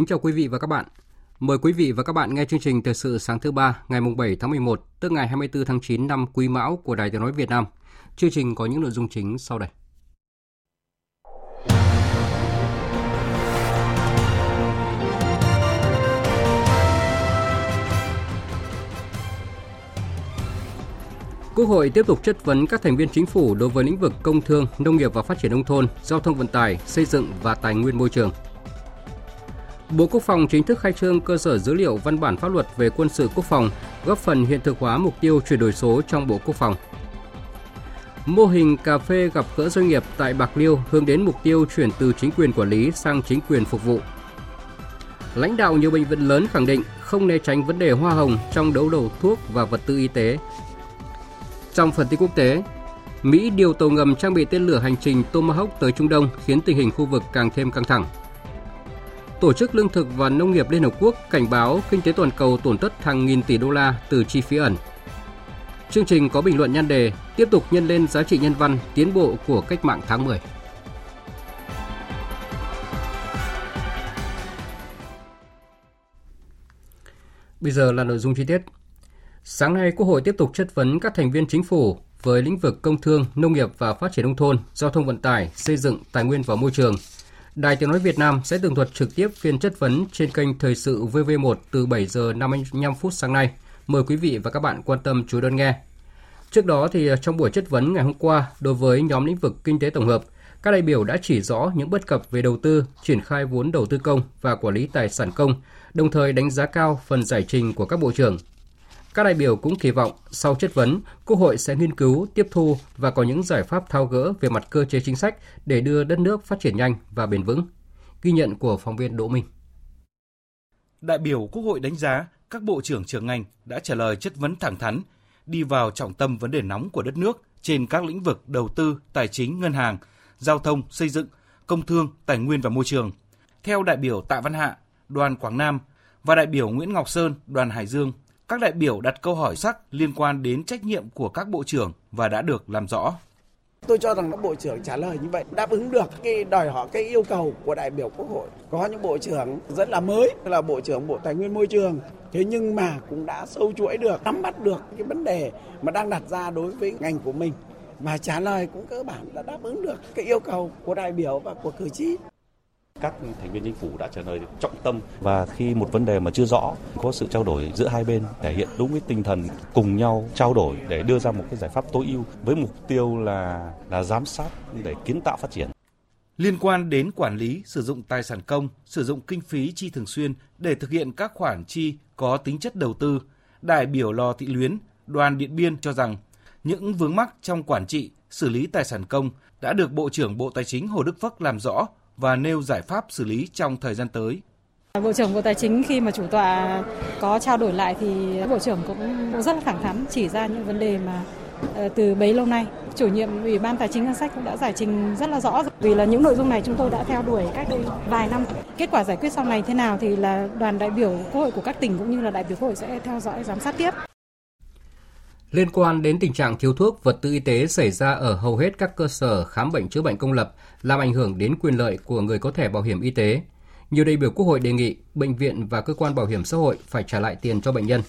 Kính chào quý vị và các bạn. Mời quý vị và các bạn nghe chương trình Thời sự sáng thứ ba ngày 7 tháng 11, tức ngày 24 tháng 9 năm Quý Mão của Đài Tiếng nói Việt Nam. Chương trình có những nội dung chính sau đây. Quốc hội tiếp tục chất vấn các thành viên chính phủ đối với lĩnh vực công thương, nông nghiệp và phát triển nông thôn, giao thông vận tải, xây dựng và tài nguyên môi trường. Bộ Quốc phòng chính thức khai trương cơ sở dữ liệu văn bản pháp luật về quân sự quốc phòng, góp phần hiện thực hóa mục tiêu chuyển đổi số trong Bộ Quốc phòng. Mô hình cà phê gặp gỡ doanh nghiệp tại Bạc Liêu hướng đến mục tiêu chuyển từ chính quyền quản lý sang chính quyền phục vụ. Lãnh đạo nhiều bệnh viện lớn khẳng định không né tránh vấn đề hoa hồng trong đấu đầu thuốc và vật tư y tế. Trong phần tin quốc tế, Mỹ điều tàu ngầm trang bị tên lửa hành trình Tomahawk tới Trung Đông khiến tình hình khu vực càng thêm căng thẳng. Tổ chức Lương thực và Nông nghiệp Liên Hợp Quốc cảnh báo kinh tế toàn cầu tổn thất hàng nghìn tỷ đô la từ chi phí ẩn. Chương trình có bình luận nhan đề tiếp tục nhân lên giá trị nhân văn tiến bộ của cách mạng tháng 10. Bây giờ là nội dung chi tiết. Sáng nay, Quốc hội tiếp tục chất vấn các thành viên chính phủ với lĩnh vực công thương, nông nghiệp và phát triển nông thôn, giao thông vận tải, xây dựng, tài nguyên và môi trường – Đài Tiếng Nói Việt Nam sẽ tường thuật trực tiếp phiên chất vấn trên kênh Thời sự VV1 từ 7 giờ 55 phút sáng nay. Mời quý vị và các bạn quan tâm chú đón nghe. Trước đó thì à, trong buổi chất vấn ngày hôm qua đối với nhóm lĩnh vực kinh tế tổng hợp, các đại biểu đã chỉ rõ những bất cập về đầu tư, triển khai vốn đầu tư công và quản lý tài sản công, đồng thời đánh giá cao phần giải trình của các bộ trưởng, các đại biểu cũng kỳ vọng sau chất vấn, Quốc hội sẽ nghiên cứu, tiếp thu và có những giải pháp thao gỡ về mặt cơ chế chính sách để đưa đất nước phát triển nhanh và bền vững. Ghi nhận của phóng viên Đỗ Minh. Đại biểu Quốc hội đánh giá các bộ trưởng trưởng ngành đã trả lời chất vấn thẳng thắn, đi vào trọng tâm vấn đề nóng của đất nước trên các lĩnh vực đầu tư, tài chính, ngân hàng, giao thông, xây dựng, công thương, tài nguyên và môi trường. Theo đại biểu Tạ Văn Hạ, đoàn Quảng Nam và đại biểu Nguyễn Ngọc Sơn, đoàn Hải Dương, các đại biểu đặt câu hỏi sắc liên quan đến trách nhiệm của các bộ trưởng và đã được làm rõ. Tôi cho rằng các bộ trưởng trả lời như vậy đáp ứng được cái đòi hỏi cái yêu cầu của đại biểu Quốc hội. Có những bộ trưởng rất là mới là bộ trưởng Bộ Tài nguyên Môi trường. Thế nhưng mà cũng đã sâu chuỗi được, nắm bắt được cái vấn đề mà đang đặt ra đối với ngành của mình và trả lời cũng cơ bản đã đáp ứng được cái yêu cầu của đại biểu và của cử tri các thành viên chính phủ đã trả lời trọng tâm. Và khi một vấn đề mà chưa rõ có sự trao đổi giữa hai bên thể hiện đúng cái tinh thần cùng nhau trao đổi để đưa ra một cái giải pháp tối ưu với mục tiêu là là giám sát để kiến tạo phát triển. Liên quan đến quản lý sử dụng tài sản công, sử dụng kinh phí chi thường xuyên để thực hiện các khoản chi có tính chất đầu tư, đại biểu Lò Thị Luyến, đoàn Điện Biên cho rằng những vướng mắc trong quản trị, xử lý tài sản công đã được Bộ trưởng Bộ Tài chính Hồ Đức Phước làm rõ và nêu giải pháp xử lý trong thời gian tới. Bộ trưởng Bộ Tài chính khi mà chủ tọa có trao đổi lại thì Bộ trưởng cũng rất là thẳng thắn chỉ ra những vấn đề mà ờ, từ bấy lâu nay. Chủ nhiệm ủy ban tài chính ngân sách cũng đã giải trình rất là rõ vì là những nội dung này chúng tôi đã theo đuổi cách đây vài năm. Kết quả giải quyết sau này thế nào thì là đoàn đại biểu quốc hội của các tỉnh cũng như là đại biểu quốc hội sẽ theo dõi giám sát tiếp. Liên quan đến tình trạng thiếu thuốc, vật tư y tế xảy ra ở hầu hết các cơ sở khám bệnh chữa bệnh công lập, làm ảnh hưởng đến quyền lợi của người có thẻ bảo hiểm y tế. Nhiều đại biểu Quốc hội đề nghị bệnh viện và cơ quan bảo hiểm xã hội phải trả lại tiền cho bệnh nhân.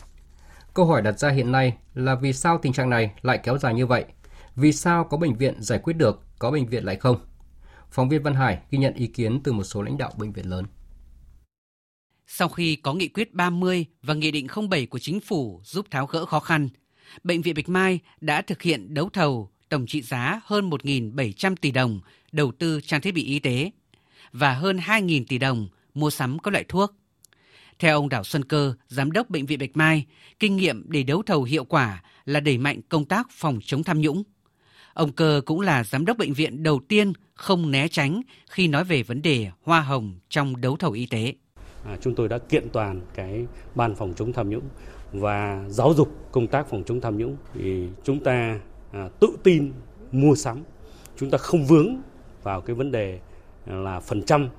Câu hỏi đặt ra hiện nay là vì sao tình trạng này lại kéo dài như vậy? Vì sao có bệnh viện giải quyết được, có bệnh viện lại không? Phóng viên Văn Hải ghi nhận ý kiến từ một số lãnh đạo bệnh viện lớn. Sau khi có nghị quyết 30 và nghị định 07 của chính phủ giúp tháo gỡ khó khăn, Bệnh viện Bạch Mai đã thực hiện đấu thầu tổng trị giá hơn 1.700 tỷ đồng đầu tư trang thiết bị y tế và hơn 2.000 tỷ đồng mua sắm các loại thuốc. Theo ông Đào Xuân Cơ, Giám đốc Bệnh viện Bạch Mai, kinh nghiệm để đấu thầu hiệu quả là đẩy mạnh công tác phòng chống tham nhũng. Ông Cơ cũng là giám đốc bệnh viện đầu tiên không né tránh khi nói về vấn đề hoa hồng trong đấu thầu y tế. À, chúng tôi đã kiện toàn cái ban phòng chống tham nhũng và giáo dục công tác phòng chống tham nhũng thì chúng ta à, tự tin mua sắm chúng ta không vướng vào cái vấn đề là phần trăm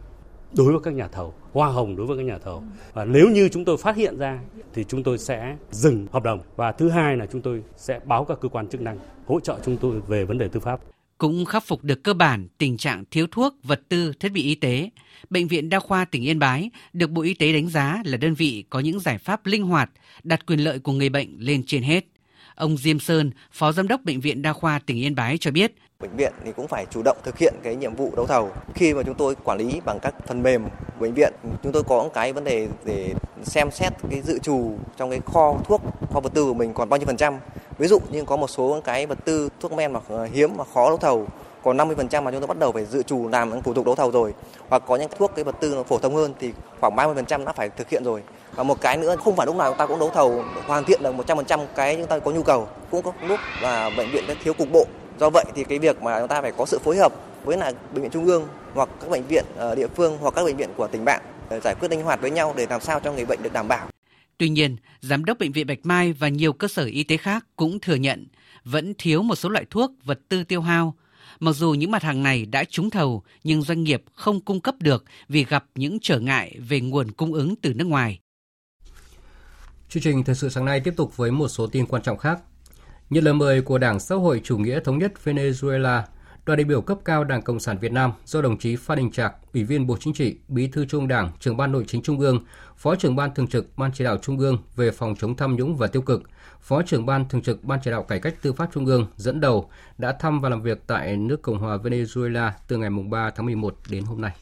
đối với các nhà thầu, hoa hồng đối với các nhà thầu. Và nếu như chúng tôi phát hiện ra thì chúng tôi sẽ dừng hợp đồng. Và thứ hai là chúng tôi sẽ báo các cơ quan chức năng hỗ trợ chúng tôi về vấn đề tư pháp. Cũng khắc phục được cơ bản tình trạng thiếu thuốc, vật tư, thiết bị y tế. Bệnh viện Đa khoa tỉnh Yên Bái được Bộ Y tế đánh giá là đơn vị có những giải pháp linh hoạt, đặt quyền lợi của người bệnh lên trên hết. Ông Diêm Sơn, Phó Giám đốc Bệnh viện Đa khoa tỉnh Yên Bái cho biết, bệnh viện thì cũng phải chủ động thực hiện cái nhiệm vụ đấu thầu. Khi mà chúng tôi quản lý bằng các phần mềm của bệnh viện, chúng tôi có cái vấn đề để xem xét cái dự trù trong cái kho thuốc, kho vật tư của mình còn bao nhiêu phần trăm. Ví dụ như có một số cái vật tư, thuốc men mà ờ, hiếm mà khó đấu thầu còn 50% mà chúng tôi bắt đầu phải dự trù làm những thủ tục đấu thầu rồi, hoặc có những thuốc cái vật tư nó phổ thông hơn thì khoảng 30% đã phải thực hiện rồi. Và một cái nữa, không phải lúc nào chúng ta cũng đấu thầu hoàn thiện được 100% cái chúng ta có nhu cầu. Cũng có lúc là bệnh viện thiếu cục bộ. Do vậy thì cái việc mà chúng ta phải có sự phối hợp với là bệnh viện trung ương hoặc các bệnh viện ờ, địa phương hoặc các bệnh viện của tỉnh bạn giải quyết linh hoạt với nhau để làm sao cho người bệnh được đảm bảo. Tuy nhiên, giám đốc bệnh viện Bạch Mai và nhiều cơ sở y tế khác cũng thừa nhận vẫn thiếu một số loại thuốc, vật tư tiêu hao. Mặc dù những mặt hàng này đã trúng thầu nhưng doanh nghiệp không cung cấp được vì gặp những trở ngại về nguồn cung ứng từ nước ngoài. Chương trình thời sự sáng nay tiếp tục với một số tin quan trọng khác. Nhận lời mời của Đảng Xã hội Chủ nghĩa Thống nhất Venezuela, đoàn đại biểu cấp cao Đảng Cộng sản Việt Nam do đồng chí Phan Đình Trạc, Ủy viên Bộ Chính trị, Bí thư Trung Đảng, Trưởng ban Nội chính Trung ương, Phó trưởng ban Thường trực Ban Chỉ đạo Trung ương về phòng chống tham nhũng và tiêu cực, Phó trưởng ban Thường trực Ban Chỉ đạo Cải cách Tư pháp Trung ương dẫn đầu đã thăm và làm việc tại nước Cộng hòa Venezuela từ ngày 3 tháng 11 đến hôm nay.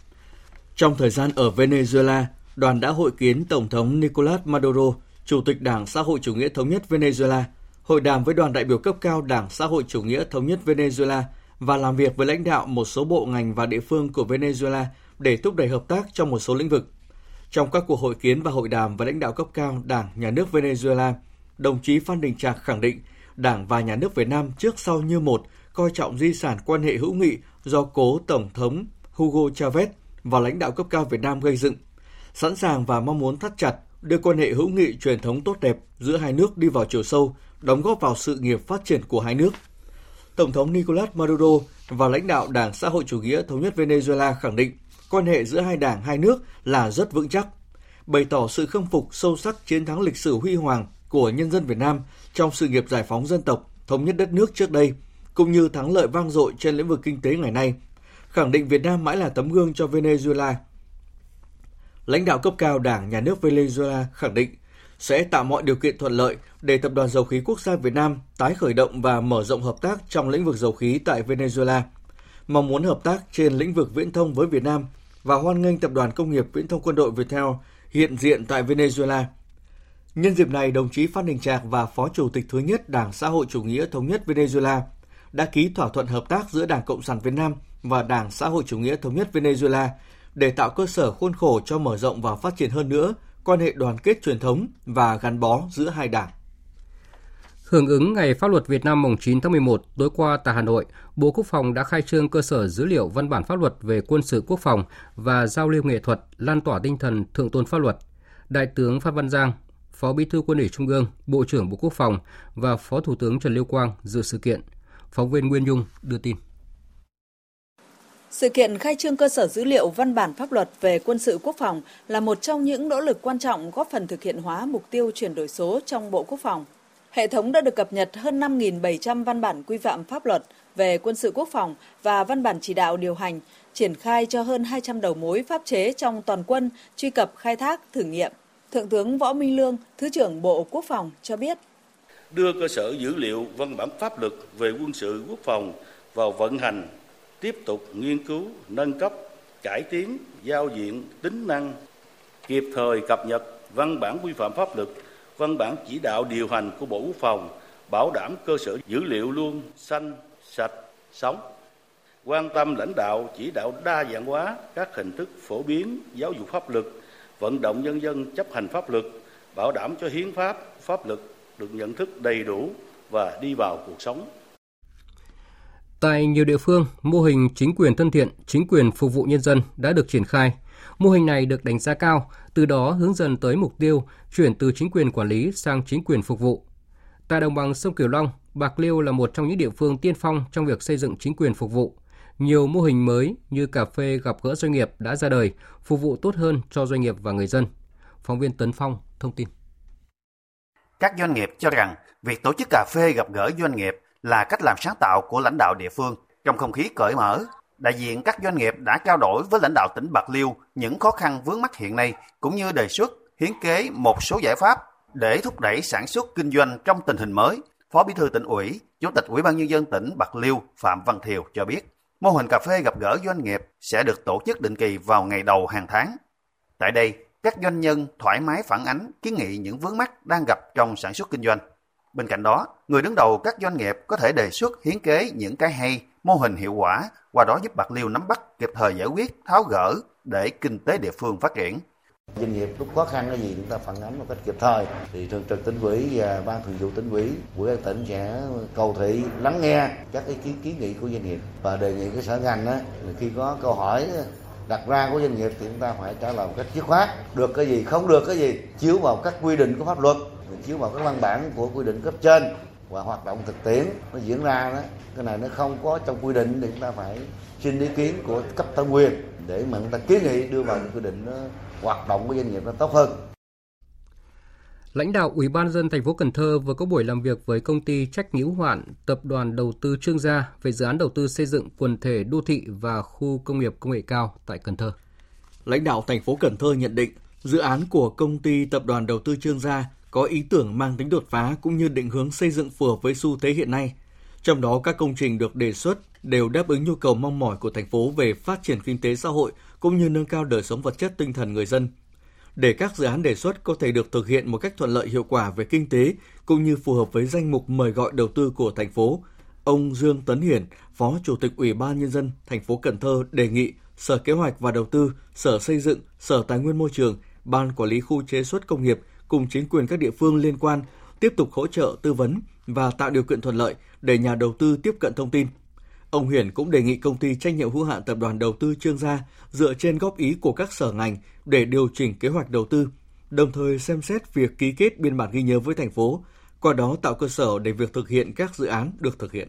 Trong thời gian ở Venezuela, đoàn đã hội kiến Tổng thống Nicolas Maduro, Chủ tịch Đảng Xã hội Chủ nghĩa Thống nhất Venezuela – hội đàm với đoàn đại biểu cấp cao Đảng Xã hội Chủ nghĩa Thống nhất Venezuela và làm việc với lãnh đạo một số bộ ngành và địa phương của Venezuela để thúc đẩy hợp tác trong một số lĩnh vực. Trong các cuộc hội kiến và hội đàm với lãnh đạo cấp cao Đảng, Nhà nước Venezuela, đồng chí Phan Đình Trạc khẳng định Đảng và Nhà nước Việt Nam trước sau như một coi trọng di sản quan hệ hữu nghị do cố Tổng thống Hugo Chavez và lãnh đạo cấp cao Việt Nam gây dựng, sẵn sàng và mong muốn thắt chặt đưa quan hệ hữu nghị truyền thống tốt đẹp giữa hai nước đi vào chiều sâu, đóng góp vào sự nghiệp phát triển của hai nước. Tổng thống Nicolas Maduro và lãnh đạo Đảng Xã hội Chủ nghĩa Thống nhất Venezuela khẳng định quan hệ giữa hai đảng hai nước là rất vững chắc, bày tỏ sự khâm phục sâu sắc chiến thắng lịch sử huy hoàng của nhân dân Việt Nam trong sự nghiệp giải phóng dân tộc, thống nhất đất nước trước đây, cũng như thắng lợi vang dội trên lĩnh vực kinh tế ngày nay, khẳng định Việt Nam mãi là tấm gương cho Venezuela. Lãnh đạo cấp cao Đảng, Nhà nước Venezuela khẳng định sẽ tạo mọi điều kiện thuận lợi để Tập đoàn Dầu khí Quốc gia Việt Nam tái khởi động và mở rộng hợp tác trong lĩnh vực dầu khí tại Venezuela, mong muốn hợp tác trên lĩnh vực viễn thông với Việt Nam và hoan nghênh Tập đoàn Công nghiệp Viễn thông Quân đội Viettel hiện diện tại Venezuela. Nhân dịp này, đồng chí Phan Đình Trạc và Phó Chủ tịch thứ nhất Đảng Xã hội Chủ nghĩa Thống nhất Venezuela đã ký thỏa thuận hợp tác giữa Đảng Cộng sản Việt Nam và Đảng Xã hội Chủ nghĩa Thống nhất Venezuela để tạo cơ sở khuôn khổ cho mở rộng và phát triển hơn nữa quan hệ đoàn kết truyền thống và gắn bó giữa hai đảng. Hưởng ứng Ngày Pháp luật Việt Nam mùng 9 tháng 11 tối qua tại Hà Nội, Bộ Quốc phòng đã khai trương cơ sở dữ liệu văn bản pháp luật về quân sự quốc phòng và giao lưu nghệ thuật lan tỏa tinh thần thượng tôn pháp luật. Đại tướng Phan Văn Giang, Phó Bí thư Quân ủy Trung ương, Bộ trưởng Bộ Quốc phòng và Phó Thủ tướng Trần Lưu Quang dự sự kiện. Phóng viên Nguyên Dung đưa tin. Sự kiện khai trương cơ sở dữ liệu văn bản pháp luật về quân sự quốc phòng là một trong những nỗ lực quan trọng góp phần thực hiện hóa mục tiêu chuyển đổi số trong Bộ Quốc phòng. Hệ thống đã được cập nhật hơn 5.700 văn bản quy phạm pháp luật về quân sự quốc phòng và văn bản chỉ đạo điều hành, triển khai cho hơn 200 đầu mối pháp chế trong toàn quân truy cập khai thác thử nghiệm. Thượng tướng Võ Minh Lương, Thứ trưởng Bộ Quốc phòng cho biết. Đưa cơ sở dữ liệu văn bản pháp luật về quân sự quốc phòng vào vận hành tiếp tục nghiên cứu, nâng cấp, cải tiến, giao diện, tính năng, kịp thời cập nhật văn bản quy phạm pháp luật, văn bản chỉ đạo điều hành của Bộ Quốc phòng, bảo đảm cơ sở dữ liệu luôn xanh, sạch, sống. Quan tâm lãnh đạo, chỉ đạo đa dạng hóa các hình thức phổ biến giáo dục pháp luật, vận động nhân dân chấp hành pháp luật, bảo đảm cho hiến pháp, pháp luật được nhận thức đầy đủ và đi vào cuộc sống. Tại nhiều địa phương, mô hình chính quyền thân thiện, chính quyền phục vụ nhân dân đã được triển khai. Mô hình này được đánh giá cao, từ đó hướng dần tới mục tiêu chuyển từ chính quyền quản lý sang chính quyền phục vụ. Tại đồng bằng sông Cửu Long, Bạc Liêu là một trong những địa phương tiên phong trong việc xây dựng chính quyền phục vụ. Nhiều mô hình mới như cà phê gặp gỡ doanh nghiệp đã ra đời, phục vụ tốt hơn cho doanh nghiệp và người dân. Phóng viên Tấn Phong thông tin. Các doanh nghiệp cho rằng việc tổ chức cà phê gặp gỡ doanh nghiệp là cách làm sáng tạo của lãnh đạo địa phương trong không khí cởi mở. Đại diện các doanh nghiệp đã trao đổi với lãnh đạo tỉnh Bạc Liêu những khó khăn vướng mắt hiện nay cũng như đề xuất hiến kế một số giải pháp để thúc đẩy sản xuất kinh doanh trong tình hình mới. Phó Bí thư tỉnh ủy, Chủ tịch Ủy ban nhân dân tỉnh Bạc Liêu Phạm Văn Thiều cho biết, mô hình cà phê gặp gỡ doanh nghiệp sẽ được tổ chức định kỳ vào ngày đầu hàng tháng. Tại đây, các doanh nhân thoải mái phản ánh kiến nghị những vướng mắt đang gặp trong sản xuất kinh doanh. Bên cạnh đó, người đứng đầu các doanh nghiệp có thể đề xuất hiến kế những cái hay, mô hình hiệu quả, qua đó giúp Bạc Liêu nắm bắt kịp thời giải quyết, tháo gỡ để kinh tế địa phương phát triển. Doanh nghiệp lúc khó khăn cái gì chúng ta phản ánh một cách kịp thời. Thì thường trực tỉnh ủy và ban thường vụ tỉnh ủy của các tỉnh sẽ cầu thị lắng nghe các ý kiến kiến nghị của doanh nghiệp và đề nghị cái sở ngành đó khi có câu hỏi đặt ra của doanh nghiệp thì chúng ta phải trả lời một cách dứt khoát. Được cái gì không được cái gì chiếu vào các quy định của pháp luật chiếu vào các văn bản của quy định cấp trên và hoạt động thực tiễn nó diễn ra đó cái này nó không có trong quy định thì chúng ta phải xin ý kiến của cấp thẩm quyền để mà người ta kiến nghị đưa vào những quy định nó hoạt động của doanh nghiệp nó tốt hơn Lãnh đạo Ủy ban dân thành phố Cần Thơ vừa có buổi làm việc với công ty trách nhiệm hoạn tập đoàn đầu tư Trương Gia về dự án đầu tư xây dựng quần thể đô thị và khu công nghiệp công nghệ cao tại Cần Thơ. Lãnh đạo thành phố Cần Thơ nhận định dự án của công ty tập đoàn đầu tư Trương Gia có ý tưởng mang tính đột phá cũng như định hướng xây dựng phù hợp với xu thế hiện nay. Trong đó các công trình được đề xuất đều đáp ứng nhu cầu mong mỏi của thành phố về phát triển kinh tế xã hội cũng như nâng cao đời sống vật chất tinh thần người dân. Để các dự án đề xuất có thể được thực hiện một cách thuận lợi hiệu quả về kinh tế cũng như phù hợp với danh mục mời gọi đầu tư của thành phố, ông Dương Tấn Hiển, Phó Chủ tịch Ủy ban nhân dân thành phố Cần Thơ đề nghị Sở Kế hoạch và Đầu tư, Sở Xây dựng, Sở Tài nguyên Môi trường, Ban Quản lý khu chế xuất công nghiệp cùng chính quyền các địa phương liên quan tiếp tục hỗ trợ tư vấn và tạo điều kiện thuận lợi để nhà đầu tư tiếp cận thông tin. Ông Hiển cũng đề nghị công ty trách nhiệm hữu hạn tập đoàn đầu tư Trương Gia dựa trên góp ý của các sở ngành để điều chỉnh kế hoạch đầu tư, đồng thời xem xét việc ký kết biên bản ghi nhớ với thành phố, qua đó tạo cơ sở để việc thực hiện các dự án được thực hiện.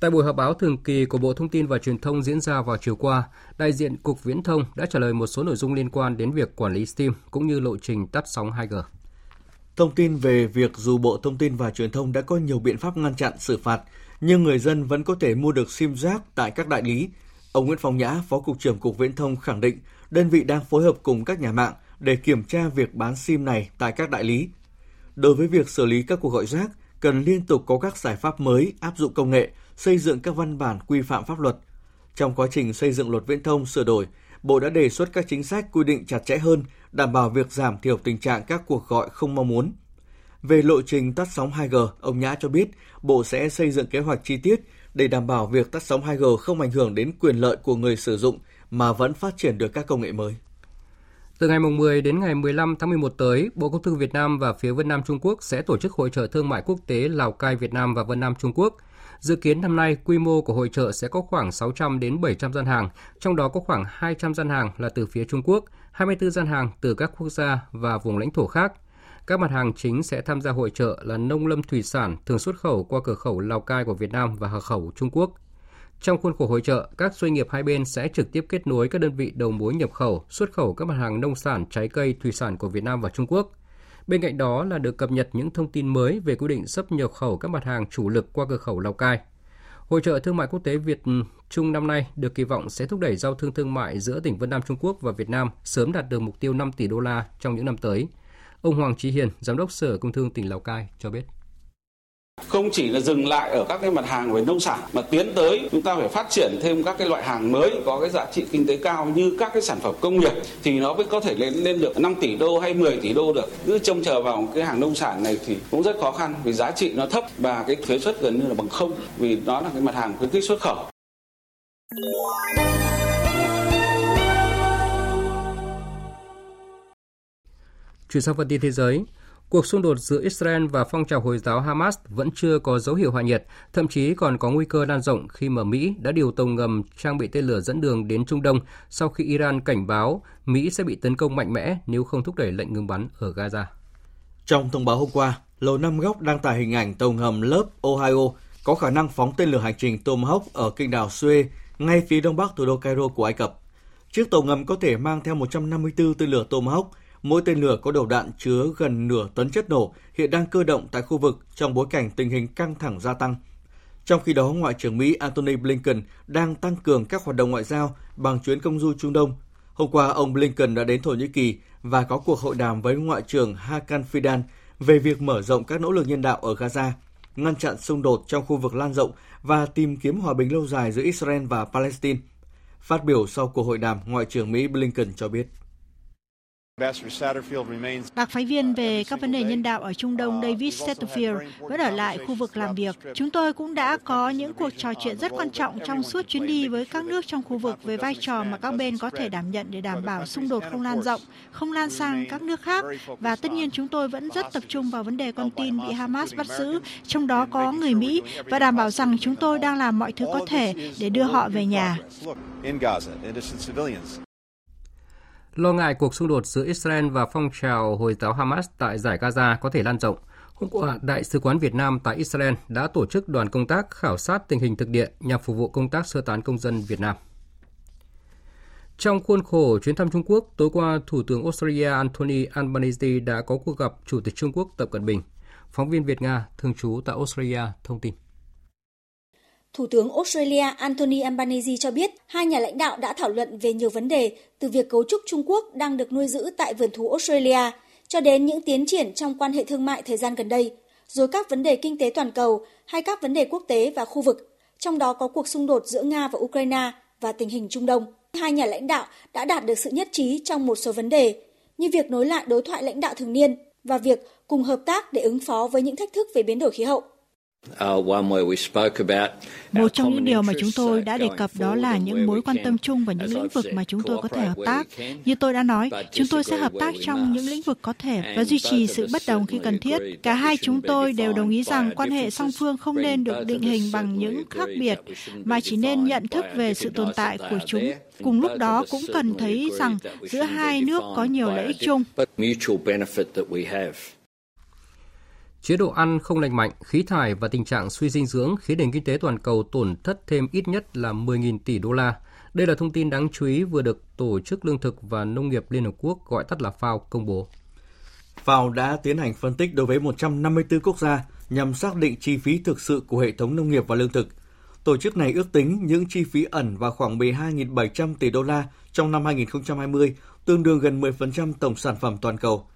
Tại buổi họp báo thường kỳ của Bộ Thông tin và Truyền thông diễn ra vào chiều qua, đại diện Cục Viễn thông đã trả lời một số nội dung liên quan đến việc quản lý STEAM cũng như lộ trình tắt sóng 2G. Thông tin về việc dù Bộ Thông tin và Truyền thông đã có nhiều biện pháp ngăn chặn xử phạt, nhưng người dân vẫn có thể mua được SIM giác tại các đại lý. Ông Nguyễn Phong Nhã, Phó Cục trưởng Cục Viễn thông khẳng định đơn vị đang phối hợp cùng các nhà mạng để kiểm tra việc bán SIM này tại các đại lý. Đối với việc xử lý các cuộc gọi rác, cần liên tục có các giải pháp mới áp dụng công nghệ, xây dựng các văn bản quy phạm pháp luật. Trong quá trình xây dựng luật viễn thông sửa đổi, Bộ đã đề xuất các chính sách quy định chặt chẽ hơn, đảm bảo việc giảm thiểu tình trạng các cuộc gọi không mong muốn. Về lộ trình tắt sóng 2G, ông Nhã cho biết Bộ sẽ xây dựng kế hoạch chi tiết để đảm bảo việc tắt sóng 2G không ảnh hưởng đến quyền lợi của người sử dụng mà vẫn phát triển được các công nghệ mới. Từ ngày 10 đến ngày 15 tháng 11 tới, Bộ Công Thương Việt Nam và phía Vân Nam Trung Quốc sẽ tổ chức hội trợ thương mại quốc tế Lào Cai Việt Nam và Vân Nam Trung Quốc. Dự kiến năm nay, quy mô của hội trợ sẽ có khoảng 600 đến 700 gian hàng, trong đó có khoảng 200 gian hàng là từ phía Trung Quốc, 24 gian hàng từ các quốc gia và vùng lãnh thổ khác. Các mặt hàng chính sẽ tham gia hội trợ là nông lâm thủy sản thường xuất khẩu qua cửa khẩu Lào Cai của Việt Nam và cửa khẩu Trung Quốc. Trong khuôn khổ hội trợ, các doanh nghiệp hai bên sẽ trực tiếp kết nối các đơn vị đầu mối nhập khẩu, xuất khẩu các mặt hàng nông sản, trái cây, thủy sản của Việt Nam và Trung Quốc. Bên cạnh đó là được cập nhật những thông tin mới về quy định xuất nhập khẩu các mặt hàng chủ lực qua cửa khẩu Lào Cai. Hội trợ thương mại quốc tế Việt Trung năm nay được kỳ vọng sẽ thúc đẩy giao thương thương mại giữa tỉnh Vân Nam Trung Quốc và Việt Nam sớm đạt được mục tiêu 5 tỷ đô la trong những năm tới. Ông Hoàng Trí Hiền, Giám đốc Sở Công Thương tỉnh Lào Cai cho biết không chỉ là dừng lại ở các cái mặt hàng về nông sản mà tiến tới chúng ta phải phát triển thêm các cái loại hàng mới có cái giá trị kinh tế cao như các cái sản phẩm công nghiệp thì nó mới có thể lên lên được 5 tỷ đô hay 10 tỷ đô được. Cứ trông chờ vào cái hàng nông sản này thì cũng rất khó khăn vì giá trị nó thấp và cái thuế suất gần như là bằng không vì nó là cái mặt hàng khuyến khích xuất khẩu. Chuyển sang phần tin thế giới, cuộc xung đột giữa Israel và phong trào Hồi giáo Hamas vẫn chưa có dấu hiệu hạ nhiệt, thậm chí còn có nguy cơ lan rộng khi mà Mỹ đã điều tàu ngầm trang bị tên lửa dẫn đường đến Trung Đông sau khi Iran cảnh báo Mỹ sẽ bị tấn công mạnh mẽ nếu không thúc đẩy lệnh ngừng bắn ở Gaza. Trong thông báo hôm qua, Lầu Năm Góc đăng tải hình ảnh tàu ngầm lớp Ohio có khả năng phóng tên lửa hành trình Tomahawk ở kinh đảo Suez, ngay phía đông bắc thủ đô Cairo của Ai Cập. Chiếc tàu ngầm có thể mang theo 154 tên lửa Tomahawk, Mỗi tên lửa có đầu đạn chứa gần nửa tấn chất nổ hiện đang cơ động tại khu vực trong bối cảnh tình hình căng thẳng gia tăng. Trong khi đó, Ngoại trưởng Mỹ Antony Blinken đang tăng cường các hoạt động ngoại giao bằng chuyến công du Trung Đông. Hôm qua, ông Blinken đã đến Thổ Nhĩ Kỳ và có cuộc hội đàm với Ngoại trưởng Hakan Fidan về việc mở rộng các nỗ lực nhân đạo ở Gaza, ngăn chặn xung đột trong khu vực lan rộng và tìm kiếm hòa bình lâu dài giữa Israel và Palestine. Phát biểu sau cuộc hội đàm, Ngoại trưởng Mỹ Blinken cho biết. Đặc phái viên về các vấn đề nhân đạo ở Trung Đông David Satterfield vẫn ở lại khu vực làm việc. Chúng tôi cũng đã có những cuộc trò chuyện rất quan trọng trong suốt chuyến đi với các nước trong khu vực về vai trò mà các bên có thể đảm nhận để đảm bảo xung đột không lan rộng, không lan sang các nước khác. Và tất nhiên chúng tôi vẫn rất tập trung vào vấn đề con tin bị Hamas bắt giữ, trong đó có người Mỹ, và đảm bảo rằng chúng tôi đang làm mọi thứ có thể để đưa họ về nhà. Lo ngại cuộc xung đột giữa Israel và phong trào Hồi giáo Hamas tại giải Gaza có thể lan rộng, hôm qua Đại sứ quán Việt Nam tại Israel đã tổ chức đoàn công tác khảo sát tình hình thực địa nhằm phục vụ công tác sơ tán công dân Việt Nam. Trong khuôn khổ chuyến thăm Trung Quốc, tối qua Thủ tướng Australia Anthony Albanese đã có cuộc gặp Chủ tịch Trung Quốc Tập Cận Bình. Phóng viên Việt Nga thường trú tại Australia thông tin. Thủ tướng Australia Anthony Albanese cho biết hai nhà lãnh đạo đã thảo luận về nhiều vấn đề từ việc cấu trúc Trung Quốc đang được nuôi giữ tại vườn thú Australia cho đến những tiến triển trong quan hệ thương mại thời gian gần đây, rồi các vấn đề kinh tế toàn cầu hay các vấn đề quốc tế và khu vực, trong đó có cuộc xung đột giữa Nga và Ukraine và tình hình Trung Đông. Hai nhà lãnh đạo đã đạt được sự nhất trí trong một số vấn đề, như việc nối lại đối thoại lãnh đạo thường niên và việc cùng hợp tác để ứng phó với những thách thức về biến đổi khí hậu. Uh, Một trong những điều mà chúng tôi đã đề cập đó là những mối quan tâm chung và những lĩnh vực mà chúng tôi có thể hợp tác. Như tôi đã nói, chúng tôi sẽ hợp tác trong những lĩnh vực có thể và duy trì sự bất đồng khi cần thiết. Cả hai chúng tôi đều đồng ý rằng quan hệ song phương không nên được định hình bằng những khác biệt, mà chỉ nên nhận thức về sự tồn tại của chúng. Cùng lúc đó cũng cần thấy rằng giữa hai nước có nhiều lợi ích chung. Chế độ ăn không lành mạnh, khí thải và tình trạng suy dinh dưỡng khiến nền kinh tế toàn cầu tổn thất thêm ít nhất là 10.000 tỷ đô la. Đây là thông tin đáng chú ý vừa được Tổ chức Lương thực và Nông nghiệp Liên Hợp Quốc gọi tắt là FAO công bố. FAO đã tiến hành phân tích đối với 154 quốc gia nhằm xác định chi phí thực sự của hệ thống nông nghiệp và lương thực. Tổ chức này ước tính những chi phí ẩn vào khoảng 12.700 tỷ đô la trong năm 2020, tương đương gần 10% tổng sản phẩm toàn cầu.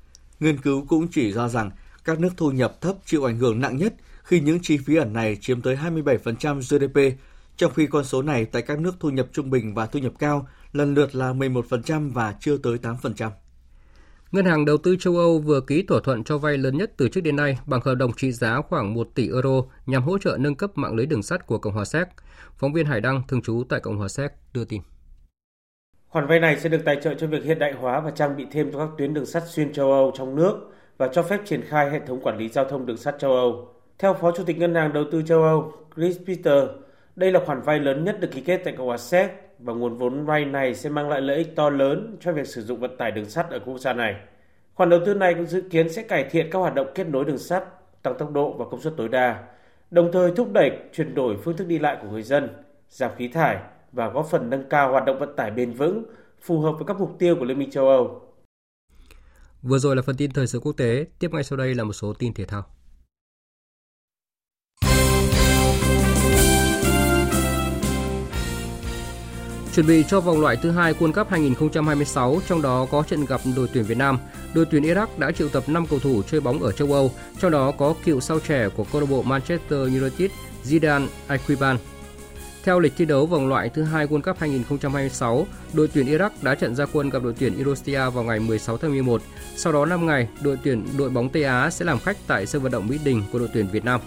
Nghiên cứu cũng chỉ ra rằng các nước thu nhập thấp chịu ảnh hưởng nặng nhất khi những chi phí ẩn này chiếm tới 27% GDP, trong khi con số này tại các nước thu nhập trung bình và thu nhập cao lần lượt là 11% và chưa tới 8%. Ngân hàng Đầu tư châu Âu vừa ký thỏa thuận cho vay lớn nhất từ trước đến nay bằng hợp đồng trị giá khoảng 1 tỷ euro nhằm hỗ trợ nâng cấp mạng lưới đường sắt của Cộng hòa Séc. Phóng viên Hải Đăng thường trú tại Cộng hòa Séc đưa tin. Khoản vay này sẽ được tài trợ cho việc hiện đại hóa và trang bị thêm cho các tuyến đường sắt xuyên châu Âu trong nước và cho phép triển khai hệ thống quản lý giao thông đường sắt châu Âu. Theo Phó Chủ tịch Ngân hàng Đầu tư châu Âu Chris Peter, đây là khoản vay lớn nhất được ký kết tại Cộng hòa Séc và nguồn vốn vay này sẽ mang lại lợi ích to lớn cho việc sử dụng vận tải đường sắt ở quốc gia này. Khoản đầu tư này cũng dự kiến sẽ cải thiện các hoạt động kết nối đường sắt, tăng tốc độ và công suất tối đa, đồng thời thúc đẩy chuyển đổi phương thức đi lại của người dân, giảm khí thải và góp phần nâng cao hoạt động vận tải bền vững, phù hợp với các mục tiêu của Liên minh châu Âu. Vừa rồi là phần tin thời sự quốc tế, tiếp ngay sau đây là một số tin thể thao. Chuẩn bị cho vòng loại thứ hai World Cup 2026, trong đó có trận gặp đội tuyển Việt Nam, đội tuyển Iraq đã triệu tập 5 cầu thủ chơi bóng ở châu Âu, trong đó có cựu sao trẻ của câu lạc bộ Manchester United Zidane Aquiban. Theo lịch thi đấu vòng loại thứ hai World Cup 2026, đội tuyển Iraq đã trận ra quân gặp đội tuyển Indonesia vào ngày 16 tháng 11. Sau đó 5 ngày, đội tuyển đội bóng Tây Á sẽ làm khách tại sân vận động Mỹ Đình của đội tuyển Việt Nam.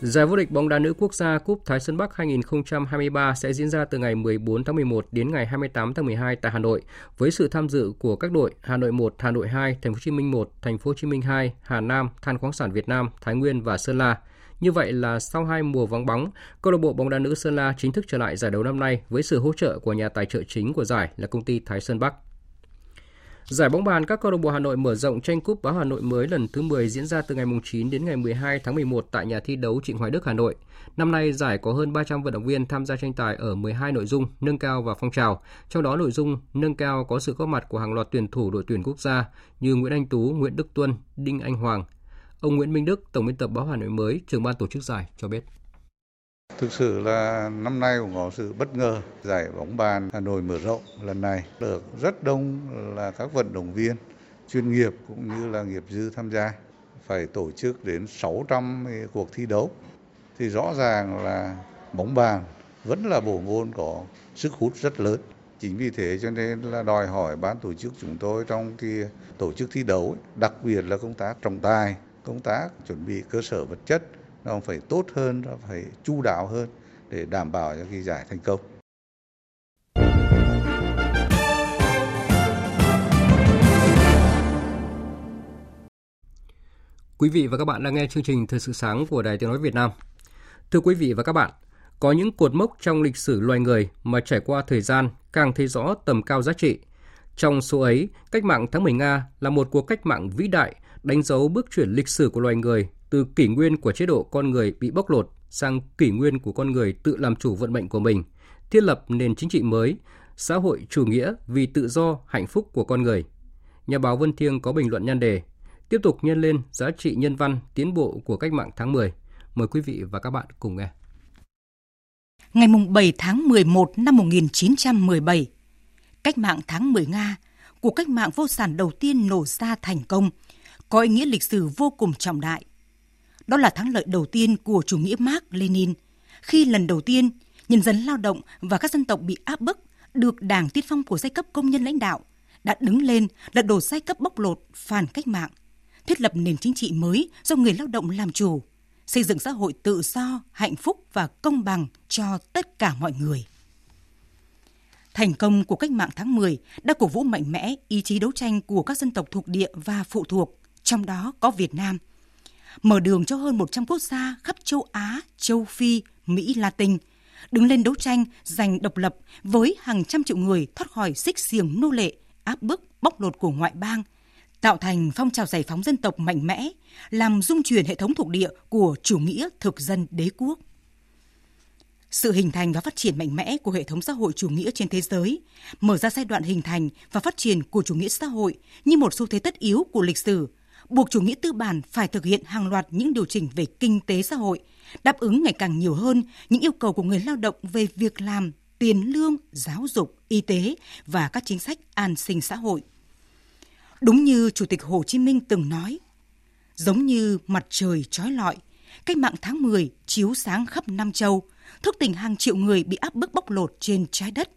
Giải vô địch bóng đá nữ quốc gia Cúp Thái Sơn Bắc 2023 sẽ diễn ra từ ngày 14 tháng 11 đến ngày 28 tháng 12 tại Hà Nội với sự tham dự của các đội Hà Nội 1, Hà Nội 2, Thành phố Hồ Chí Minh 1, Thành phố Hồ Chí Minh 2, Hà Nam, Than khoáng sản Việt Nam, Thái Nguyên và Sơn La. Như vậy là sau hai mùa vắng bóng, câu lạc bộ bóng đá nữ Sơn La chính thức trở lại giải đấu năm nay với sự hỗ trợ của nhà tài trợ chính của giải là công ty Thái Sơn Bắc. Giải bóng bàn các câu lạc bộ Hà Nội mở rộng tranh cúp báo Hà Nội mới lần thứ 10 diễn ra từ ngày 9 đến ngày 12 tháng 11 tại nhà thi đấu Trịnh Hoài Đức Hà Nội. Năm nay giải có hơn 300 vận động viên tham gia tranh tài ở 12 nội dung nâng cao và phong trào, trong đó nội dung nâng cao có sự góp mặt của hàng loạt tuyển thủ đội tuyển quốc gia như Nguyễn Anh Tú, Nguyễn Đức Tuân, Đinh Anh Hoàng. Ông Nguyễn Minh Đức, tổng biên tập báo Hà Nội mới, trưởng ban tổ chức giải cho biết. Thực sự là năm nay cũng có sự bất ngờ, giải bóng bàn Hà Nội mở rộng lần này được rất đông là các vận động viên chuyên nghiệp cũng như là nghiệp dư tham gia. Phải tổ chức đến 600 cuộc thi đấu. Thì rõ ràng là bóng bàn vẫn là bộ môn có sức hút rất lớn. Chính vì thế cho nên là đòi hỏi ban tổ chức chúng tôi trong cái tổ chức thi đấu, đặc biệt là công tác trọng tài, công tác chuẩn bị cơ sở vật chất nó phải tốt hơn, nó phải chu đáo hơn để đảm bảo cho cái giải thành công. Quý vị và các bạn đang nghe chương trình Thời sự sáng của Đài Tiếng Nói Việt Nam. Thưa quý vị và các bạn, có những cột mốc trong lịch sử loài người mà trải qua thời gian càng thấy rõ tầm cao giá trị. Trong số ấy, cách mạng tháng 10 Nga là một cuộc cách mạng vĩ đại đánh dấu bước chuyển lịch sử của loài người từ kỷ nguyên của chế độ con người bị bóc lột sang kỷ nguyên của con người tự làm chủ vận mệnh của mình, thiết lập nền chính trị mới, xã hội chủ nghĩa vì tự do, hạnh phúc của con người. Nhà báo Vân Thiêng có bình luận nhan đề tiếp tục nhân lên giá trị nhân văn tiến bộ của cách mạng tháng 10. Mời quý vị và các bạn cùng nghe. Ngày 7 tháng 11 năm 1917, cách mạng tháng 10 Nga, cuộc cách mạng vô sản đầu tiên nổ ra thành công, có ý nghĩa lịch sử vô cùng trọng đại. Đó là thắng lợi đầu tiên của chủ nghĩa Mark Lenin, khi lần đầu tiên nhân dân lao động và các dân tộc bị áp bức được đảng tiên phong của giai cấp công nhân lãnh đạo đã đứng lên lật đổ giai cấp bóc lột phản cách mạng, thiết lập nền chính trị mới do người lao động làm chủ, xây dựng xã hội tự do, hạnh phúc và công bằng cho tất cả mọi người. Thành công của cách mạng tháng 10 đã cổ vũ mạnh mẽ ý chí đấu tranh của các dân tộc thuộc địa và phụ thuộc, trong đó có Việt Nam – mở đường cho hơn 100 quốc gia khắp châu Á, châu Phi, Mỹ Latin, đứng lên đấu tranh giành độc lập với hàng trăm triệu người thoát khỏi xích xiềng nô lệ, áp bức, bóc lột của ngoại bang, tạo thành phong trào giải phóng dân tộc mạnh mẽ, làm dung chuyển hệ thống thuộc địa của chủ nghĩa thực dân đế quốc. Sự hình thành và phát triển mạnh mẽ của hệ thống xã hội chủ nghĩa trên thế giới mở ra giai đoạn hình thành và phát triển của chủ nghĩa xã hội như một xu thế tất yếu của lịch sử buộc chủ nghĩa tư bản phải thực hiện hàng loạt những điều chỉnh về kinh tế xã hội, đáp ứng ngày càng nhiều hơn những yêu cầu của người lao động về việc làm, tiền lương, giáo dục, y tế và các chính sách an sinh xã hội. Đúng như Chủ tịch Hồ Chí Minh từng nói, giống như mặt trời trói lọi, cách mạng tháng 10 chiếu sáng khắp Nam Châu, thức tỉnh hàng triệu người bị áp bức bóc lột trên trái đất.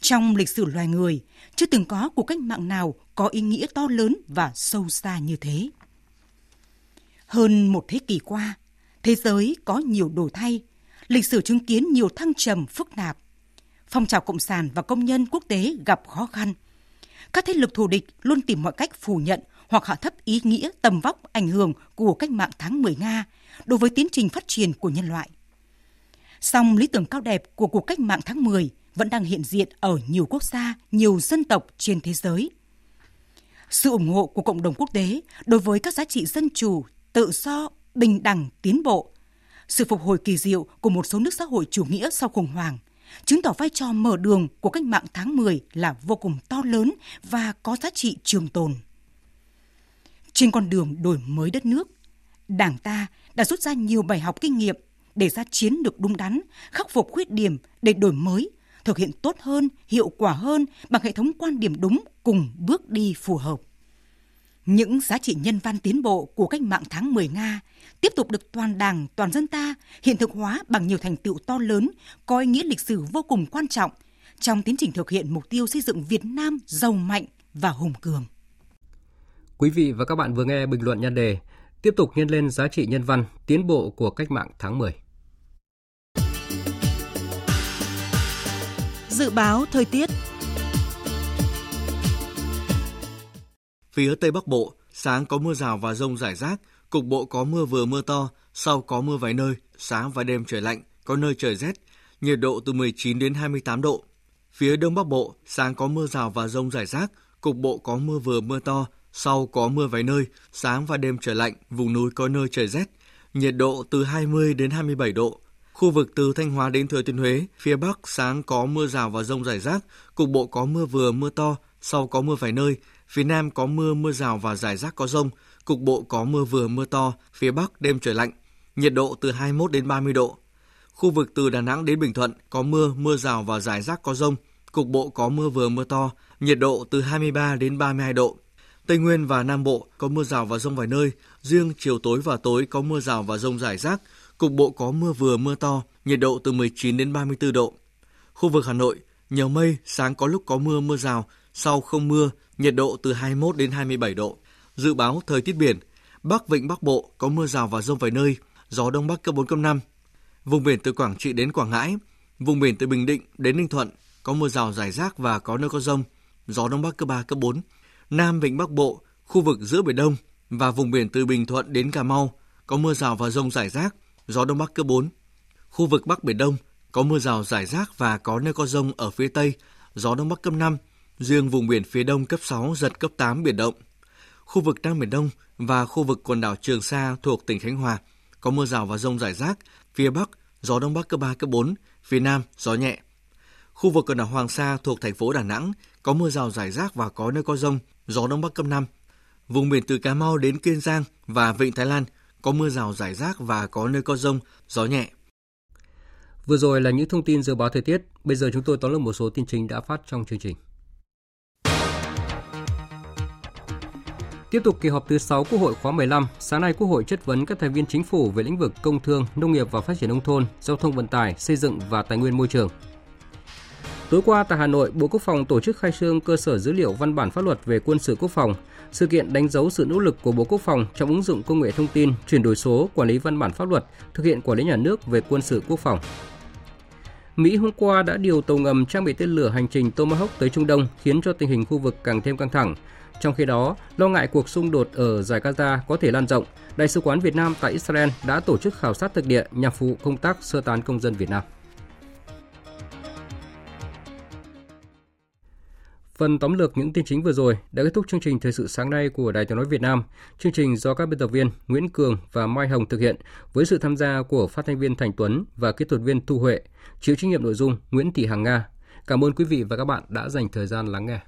Trong lịch sử loài người, chưa từng có cuộc cách mạng nào có ý nghĩa to lớn và sâu xa như thế. Hơn một thế kỷ qua, thế giới có nhiều đổi thay, lịch sử chứng kiến nhiều thăng trầm phức tạp. Phong trào cộng sản và công nhân quốc tế gặp khó khăn. Các thế lực thù địch luôn tìm mọi cách phủ nhận hoặc hạ thấp ý nghĩa tầm vóc ảnh hưởng của cách mạng tháng 10 Nga đối với tiến trình phát triển của nhân loại. Song lý tưởng cao đẹp của cuộc cách mạng tháng 10 vẫn đang hiện diện ở nhiều quốc gia, nhiều dân tộc trên thế giới. Sự ủng hộ của cộng đồng quốc tế đối với các giá trị dân chủ, tự do, bình đẳng, tiến bộ, sự phục hồi kỳ diệu của một số nước xã hội chủ nghĩa sau khủng hoảng, chứng tỏ vai trò mở đường của cách mạng tháng 10 là vô cùng to lớn và có giá trị trường tồn. Trên con đường đổi mới đất nước, Đảng ta đã rút ra nhiều bài học kinh nghiệm để ra chiến được đúng đắn, khắc phục khuyết điểm để đổi mới, thực hiện tốt hơn, hiệu quả hơn bằng hệ thống quan điểm đúng cùng bước đi phù hợp. Những giá trị nhân văn tiến bộ của cách mạng tháng 10 Nga tiếp tục được toàn Đảng, toàn dân ta hiện thực hóa bằng nhiều thành tựu to lớn, có ý nghĩa lịch sử vô cùng quan trọng trong tiến trình thực hiện mục tiêu xây dựng Việt Nam giàu mạnh và hùng cường. Quý vị và các bạn vừa nghe bình luận nhan đề tiếp tục nhân lên giá trị nhân văn, tiến bộ của cách mạng tháng 10. Dự báo thời tiết Phía Tây Bắc Bộ, sáng có mưa rào và rông rải rác, cục bộ có mưa vừa mưa to, sau có mưa vài nơi, sáng và đêm trời lạnh, có nơi trời rét, nhiệt độ từ 19 đến 28 độ. Phía Đông Bắc Bộ, sáng có mưa rào và rông rải rác, cục bộ có mưa vừa mưa to, sau có mưa vài nơi, sáng và đêm trời lạnh, vùng núi có nơi trời rét, nhiệt độ từ 20 đến 27 độ. Khu vực từ Thanh Hóa đến Thừa Thiên Huế, phía Bắc sáng có mưa rào và rông rải rác, cục bộ có mưa vừa mưa to, sau có mưa vài nơi, phía Nam có mưa mưa rào và rải rác có rông, cục bộ có mưa vừa mưa to, phía Bắc đêm trời lạnh, nhiệt độ từ 21 đến 30 độ. Khu vực từ Đà Nẵng đến Bình Thuận có mưa, mưa rào và rải rác có rông, cục bộ có mưa vừa mưa to, nhiệt độ từ 23 đến 32 độ. Tây Nguyên và Nam Bộ có mưa rào và rông vài nơi, riêng chiều tối và tối có mưa rào và rông rải rác, cục bộ có mưa vừa mưa to, nhiệt độ từ 19 đến 34 độ. Khu vực Hà Nội, nhiều mây, sáng có lúc có mưa mưa rào, sau không mưa, nhiệt độ từ 21 đến 27 độ. Dự báo thời tiết biển, Bắc Vịnh Bắc Bộ có mưa rào và rông vài nơi, gió Đông Bắc cấp 4, cấp 5. Vùng biển từ Quảng Trị đến Quảng Ngãi, vùng biển từ Bình Định đến Ninh Thuận có mưa rào rải rác và có nơi có rông, gió Đông Bắc cấp 3, cấp 4. Nam Vịnh Bắc Bộ, khu vực giữa Biển Đông và vùng biển từ Bình Thuận đến Cà Mau có mưa rào và rông rải rác, gió Đông Bắc cấp 4. Khu vực Bắc Biển Đông có mưa rào rải rác và có nơi có rông ở phía Tây, gió Đông Bắc cấp 5, riêng vùng biển phía Đông cấp 6, giật cấp 8 biển động. Khu vực Nam Biển Đông và khu vực quần đảo Trường Sa thuộc tỉnh Khánh Hòa có mưa rào và rông rải rác, phía Bắc gió Đông Bắc cấp 3, cấp 4, phía Nam gió nhẹ. Khu vực quần đảo Hoàng Sa thuộc thành phố Đà Nẵng có mưa rào rải rác và có nơi có rông, gió Đông Bắc cấp 5. Vùng biển từ Cà Mau đến Kiên Giang và Vịnh Thái Lan có mưa rào rải rác và có nơi có rông, gió nhẹ. Vừa rồi là những thông tin dự báo thời tiết, bây giờ chúng tôi tóm lược một số tin chính đã phát trong chương trình. Tiếp tục kỳ họp thứ 6 Quốc hội khóa 15, sáng nay Quốc hội chất vấn các thành viên chính phủ về lĩnh vực công thương, nông nghiệp và phát triển nông thôn, giao thông vận tải, xây dựng và tài nguyên môi trường. Tối qua tại Hà Nội, Bộ Quốc phòng tổ chức khai trương cơ sở dữ liệu văn bản pháp luật về quân sự quốc phòng. Sự kiện đánh dấu sự nỗ lực của Bộ Quốc phòng trong ứng dụng công nghệ thông tin, chuyển đổi số, quản lý văn bản pháp luật, thực hiện quản lý nhà nước về quân sự quốc phòng. Mỹ hôm qua đã điều tàu ngầm trang bị tên lửa hành trình Tomahawk tới Trung Đông, khiến cho tình hình khu vực càng thêm căng thẳng. Trong khi đó, lo ngại cuộc xung đột ở giải Gaza có thể lan rộng, Đại sứ quán Việt Nam tại Israel đã tổ chức khảo sát thực địa nhằm phụ công tác sơ tán công dân Việt Nam. Phần tóm lược những tin chính vừa rồi đã kết thúc chương trình Thời sự sáng nay của Đài Tiếng Nói Việt Nam. Chương trình do các biên tập viên Nguyễn Cường và Mai Hồng thực hiện với sự tham gia của phát thanh viên Thành Tuấn và kỹ thuật viên Thu Huệ, chịu trách nhiệm nội dung Nguyễn Thị Hằng Nga. Cảm ơn quý vị và các bạn đã dành thời gian lắng nghe.